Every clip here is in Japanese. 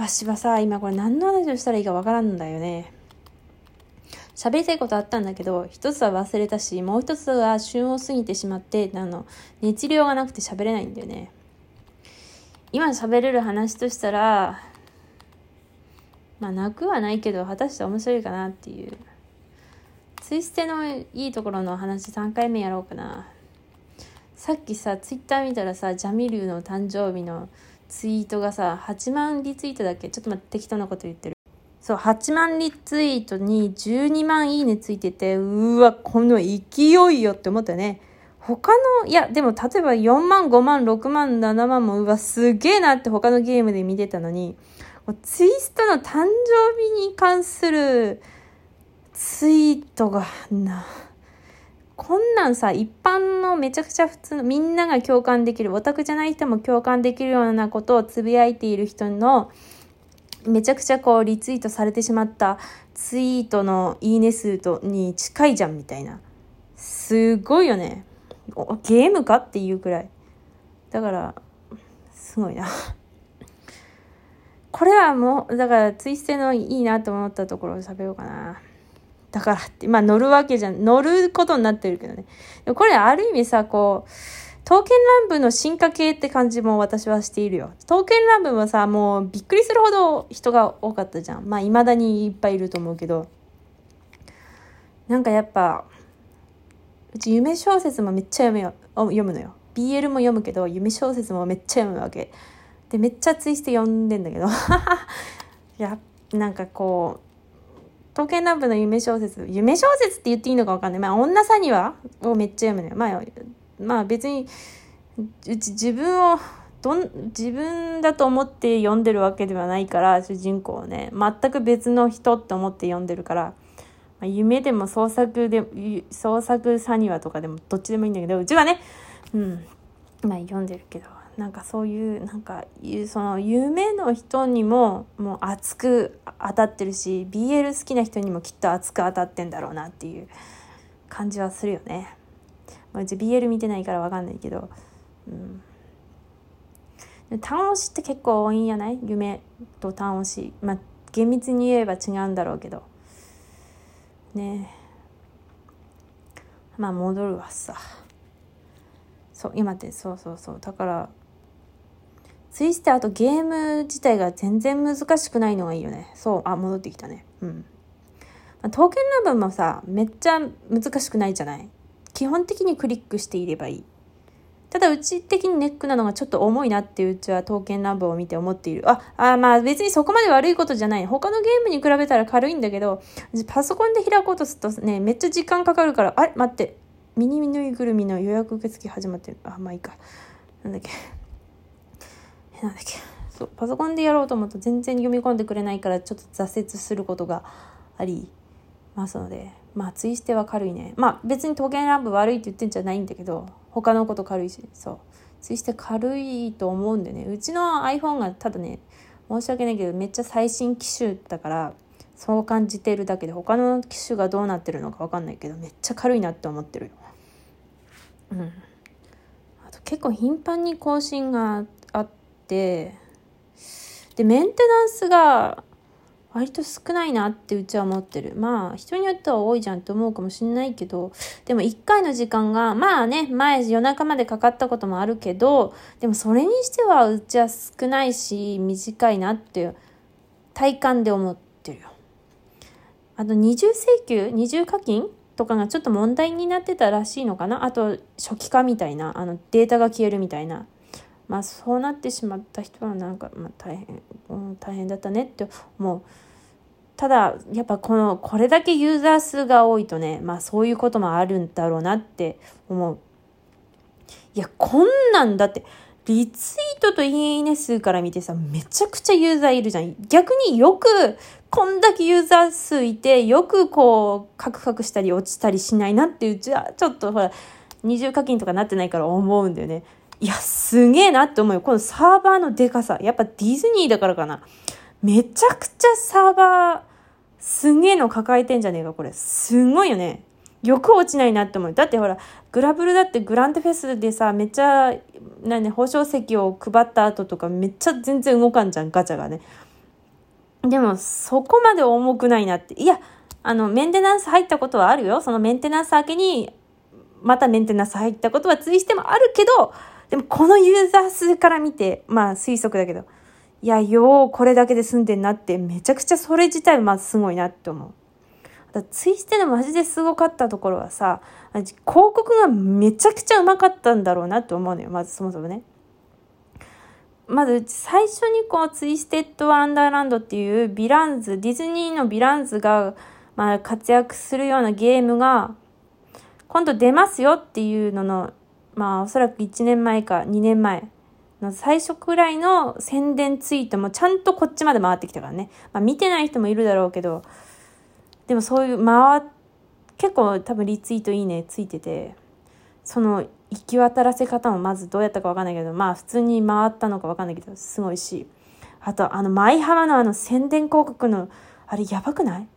わしはさ、今これ何の話をしたらいいかわからんんだよね。喋りたいことあったんだけど、一つは忘れたし、もう一つは旬を過ぎてしまって、あの、熱量がなくて喋れないんだよね。今喋れる話としたら、まあ泣くはないけど、果たして面白いかなっていう。ツイステのいいところの話3回目やろうかな。さっきさ、ツイッター見たらさ、ジャミルーの誕生日のツイートがさ、8万リツイートだっけ？ちょっと待って、適当なこと言ってる。そう、8万リツイートに12万いいねついてて、うわ、この勢いよって思ったよね。他の、いや、でも例えば4万、5万、6万、7万も、うわ、すげえなって他のゲームで見てたのに、ツイストの誕生日に関するツイートがな、こんなんさ、一般のめちゃくちゃ普通の、みんなが共感できる、オタクじゃない人も共感できるようなことをつぶやいている人の、めちゃくちゃこうリツイートされてしまったツイートのいいね数とに近いじゃんみたいな。すごいよね。ゲームかっていうくらい。だから、すごいな。これはもう、だからツイステのいいなと思ったところを喋ろうかな。だからって、まあ乗るわけじゃん、乗ることになってるけどね。これある意味さ、こう、刀剣乱舞の進化系って感じも私はしているよ。刀剣乱舞はさ、もうびっくりするほど人が多かったじゃん。まあ未だにいっぱいいると思うけど。なんかやっぱ、うち夢小説もめっちゃ読むよ読むのよ。BL も読むけど、夢小説もめっちゃ読むわけ。で、めっちゃツイスト読んでんだけど。や、なんかこう、刀剣乱舞の夢小説、夢小説って言っていいのかわかんない。まあ、女さにはをめっちゃ読むのよ。まあ、まあ別に、うち自分を、どん、自分だと思って読んでるわけではないから、主人公をね、全く別の人って思って読んでるから、まあ、夢でも創作で、創作サニワとかでもどっちでもいいんだけど、うちはね、うん、まあ読んでるけど、なんかそういうなんかその夢の人にももう熱く当たってるし BL 好きな人にもきっと熱く当たってんだろうなっていう感じはするよね。まあ、うち BL 見てないから分かんないけど、うん、で単押しって結構多いんやない？夢と単押し。まあ厳密に言えば違うんだろうけど。ね。まあ戻るわさ。そう今ってそうそうそう。だからツイステあとゲーム自体が全然難しくないのがいいよね。そう、あ、戻ってきたね。うん。まあ、刀剣乱舞もさ、めっちゃ難しくないじゃない？基本的にクリックしていればいい。ただ、うち的にネックなのがちょっと重いなっていううちは刀剣乱舞を見て思っている。あ、あまあ別にそこまで悪いことじゃない。他のゲームに比べたら軽いんだけど、パソコンで開こうとするとね、めっちゃ時間かかるから、あれ？待って。ミニぬいぐるみの予約受付始まってる。あ、まあいいか。なんだっけ。なんだっけ。そうパソコンでやろうと思うと全然読み込んでくれないからちょっと挫折することがありますので。まあツイステは軽いね。まあ別に刀剣乱舞悪いって言ってんじゃないんだけど他のこと軽いし。そう。ツイステ軽いと思うんでね。うちの iPhone がただね申し訳ないけどめっちゃ最新機種だからそう感じてるだけで他の機種がどうなってるのか分かんないけどめっちゃ軽いなって思ってるよ。うん、あと結構頻繁に更新があってでメンテナンスが割と少ないなってうちは思ってる。まあ、人によっては多いじゃんって思うかもしんないけど、でも1回の時間が、まあね、前夜中までかかったこともあるけど、でもそれにしてはうちは少ないし、短いなっていう体感で思ってるよ。あと二重請求？二重課金とかがちょっと問題になってたらしいのかな？あと初期化みたいな、あのデータが消えるみたいな。まあそうなってしまった人はなんか、まあ、大変、うん、大変だったねって思う。ただやっぱこのこれだけユーザー数が多いとねまあそういうこともあるんだろうなって思う。いやこんなんだってリツイートといいね数から見てさめちゃくちゃユーザーいるじゃん。逆によくこんだけユーザー数いてよくこうカクカクしたり落ちたりしないなってうちはちょっとほら二重課金とかなってないから思うんだよね。いや、すげえなって思うよ。このサーバーのデカさ。やっぱディズニーだからかな。めちゃくちゃサーバー、すげえの抱えてんじゃねえか、これ。すごいよね。よく落ちないなって思う。だってほら、グラブルだってグランドフェスでさ、めっちゃ、なね、保証席を配った後とかめっちゃ全然動かんじゃん、ガチャがね。でも、そこまで重くないなって。いや、あの、メンテナンス入ったことはあるよ。そのメンテナンス明けに、またメンテナンス入ったことはツイステもあるけど、でもこのユーザー数から見て、まあ推測だけど、いや、ようこれだけで済んでんなって、めちゃくちゃそれ自体まずすごいなって思う。だツイステのマジですごかったところはさ、広告がめちゃくちゃうまかったんだろうなって思うのよ。まずそもそもね。まず最初にこうツイステッド・ワンダーランドっていうヴィランズ、ディズニーのヴィランズが、まあ、活躍するようなゲームが今度出ますよっていうのの、まあおそらく1年前か2年前の最初くらいの宣伝ツイートもちゃんとこっちまで回ってきたからね。まあ見てない人もいるだろうけど、でもそういう回、結構多分リツイートいいねついてて、その行き渡らせ方もまずどうやったかわかんないけど、まあ普通に回ったのかわかんないけど、すごいし。あと、あの、舞浜のあの宣伝広告の、あれやばくない？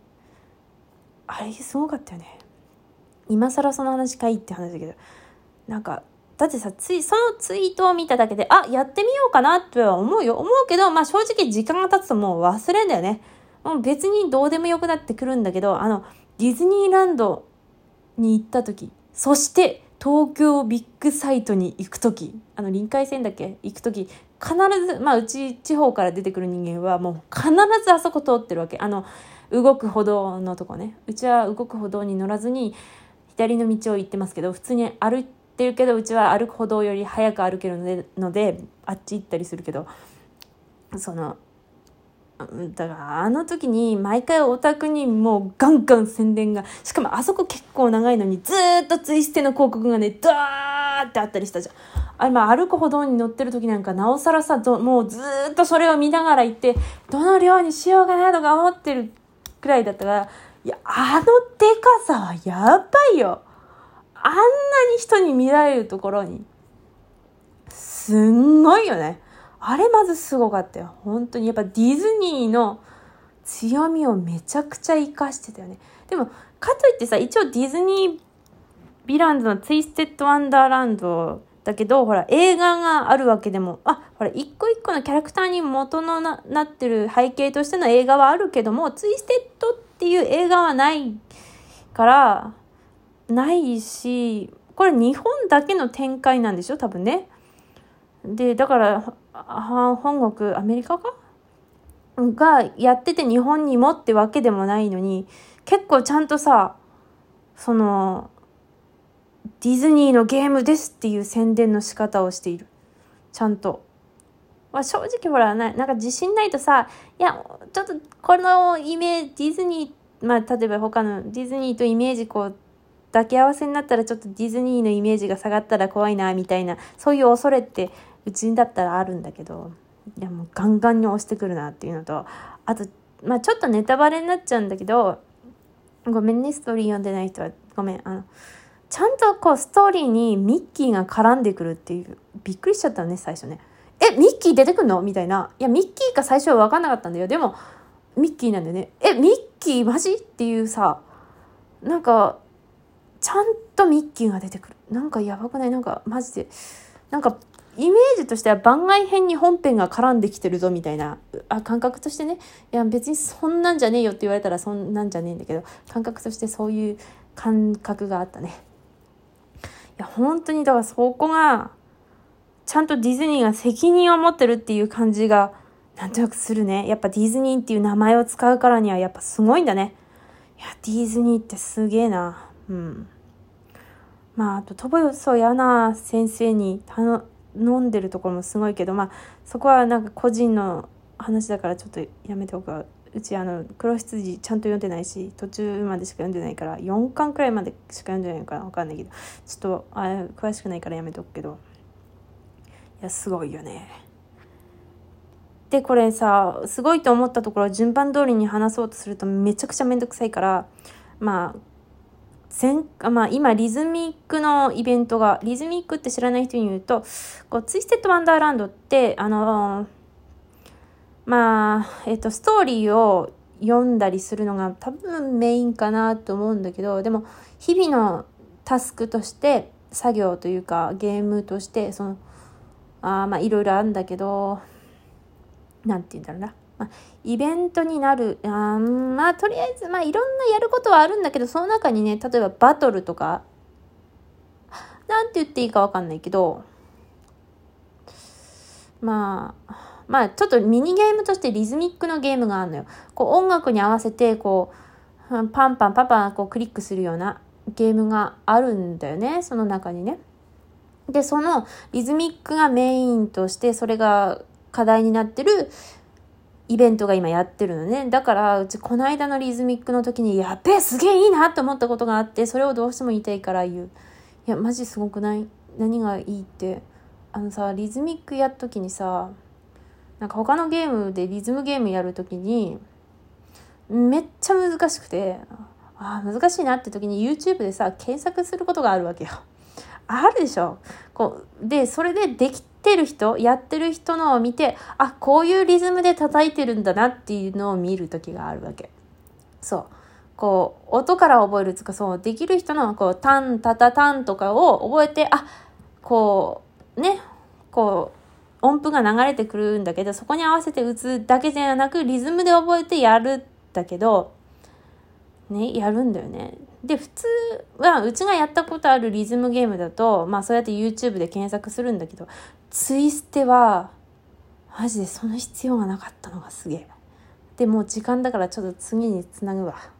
あれすごかったよね。今更その話かいって話だけど、なんか、だってさ、つい、そのツイートを見ただけで、あ、やってみようかなっては思うよ。思うけど、まあ正直時間が経つともう忘れんだよね。もう別にどうでもよくなってくるんだけど、あの、ディズニーランドに行った時、そして東京ビッグサイトに行く時あの臨海線だっけ？行く時必ずまあうち地方から出てくる人間はもう必ずあそこ通ってるわけあの動く歩道のとこねうちは動く歩道に乗らずに左の道を行ってますけど普通に歩いてってるけどうちは歩く歩道より早く歩けるのでのであっち行ったりするけどそのだからあの時に毎回オタクにもうガンガン宣伝がしかもあそこ結構長いのにずっとツイステの広告がねダーってあったりしたじゃん。あれまあ歩く歩道に乗ってる時なんかなおさらさもうずっとそれを見ながら行ってどの量にしようかなとか思ってるくらいだったからいやあのでかさはやばいよ。あんなに人に見られるところにすんごいよねあれまずすごかったよ。本当に。やっぱディズニーの強みをめちゃくちゃ活かしてたよね。でも、かといってさ、一応ディズニーヴィランズのツイステッド・ワンダーランドだけど、ほら、映画があるわけでも、あ、ほら、一個一個のキャラクターに元のななってる背景としての映画はあるけども、ツイステッドっていう映画はないから、ないし、これ日本だけの展開なんでしょ？多分ね。で、だから、本国、アメリカか？がやってて日本にもってわけでもないのに、結構ちゃんとさ、その、ディズニーのゲームですっていう宣伝の仕方をしている。ちゃんと。まあ、正直ほらな、なんか自信ないとさ、いや、ちょっとこのイメージ、ディズニー、まあ、例えば他のディズニーとイメージこう、抱き合わせになったらちょっとディズニーのイメージが下がったら怖いな、みたいな、そういう恐れってうちにだったらあるんだけどいやもうガンガンに押してくるなっていうのとあとまあちょっとネタバレになっちゃうんだけどごめんねストーリー読んでない人はごめん。あのちゃんとこうストーリーにミッキーが絡んでくるっていうびっくりしちゃったね最初ね。えミッキー出てくんの？みたいな。いやミッキーか最初は分かんなかったんだよ。でもミッキーなんだよね。えミッキーマジ？っていうさなんかちゃんとミッキーが出てくる。なんかやばくない？なんかマジで。なんかイメージとしては番外編に本編が絡んできてるぞみたいなあ感覚としてね。いや別にそんなんじゃねえよって言われたらそんなんじゃねえんだけど感覚としてそういう感覚があったね。いや本当にだからそこがちゃんとディズニーが責任を持ってるっていう感じがなんとなくするね。やっぱディズニーっていう名前を使うからにはやっぱすごいんだね。いやディズニーってすげえな。うん。まああとトボヨソヤナ先生に飲んでるところもすごいけどまあそこはなんか個人の話だからちょっとやめておくうちあの黒羊ちゃんと読んでないし途中までしか読んでないから4巻くらいまでしか読んでないのか分かんないけどちょっとあ詳しくないからやめておくけど。いやすごいよね。でこれさすごいと思ったところ順番通りに話そうとするとめちゃくちゃめんどくさいからまあ前まあ、今、リズミックのイベントが、リズミックって知らない人に言うと、こうツイステッドワンダーランドって、あのー、まあ、えっ、と、ストーリーを読んだりするのが多分メインかなと思うんだけど、でも、日々のタスクとして、作業というか、ゲームとして、その、あまあ、いろいろあるんだけど、なんて言うんだろうな。まあ、イベントになる。あまあ、とりあえず、まあ、いろんなやることはあるんだけど、その中にね、例えばバトルとか、なんて言っていいかわかんないけど、まあ、まあ、ちょっとミニゲームとしてリズミックのゲームがあるのよ。こう、音楽に合わせて、こう、パンパンパパンこうクリックするようなゲームがあるんだよね、その中にね。で、そのリズミックがメインとして、それが課題になってるイベントが今やってるのね。だから、うちこの間のリズミックの時に、やっべえ、すげえいいなって思ったことがあって、それをどうしても言いたいから言う。いや、マジすごくない？何がいいって。あのさ、リズミックやった時にさ、なんか他のゲームでリズムゲームやる時に、めっちゃ難しくて、ああ、難しいなって時に YouTube でさ、検索することがあるわけよ。あるでしょこう。で、それでできてる人、やってる人のを見て、あ、こういうリズムで叩いてるんだなっていうのを見る時があるわけ。そう。こう、音から覚えるつか、そう、できる人の、こう、タン、タタタンとかを覚えて、あ、こう、ね、こう、音符が流れてくるんだけど、そこに合わせて打つだけじゃなく、リズムで覚えてやるんだけど、ね、やるんだよね。で、普通は、うちがやったことあるリズムゲームだと、まあそうやって YouTube で検索するんだけど、ツイステは、マジでその必要がなかったのがすげえ。で、もう時間だからちょっと次につなぐわ。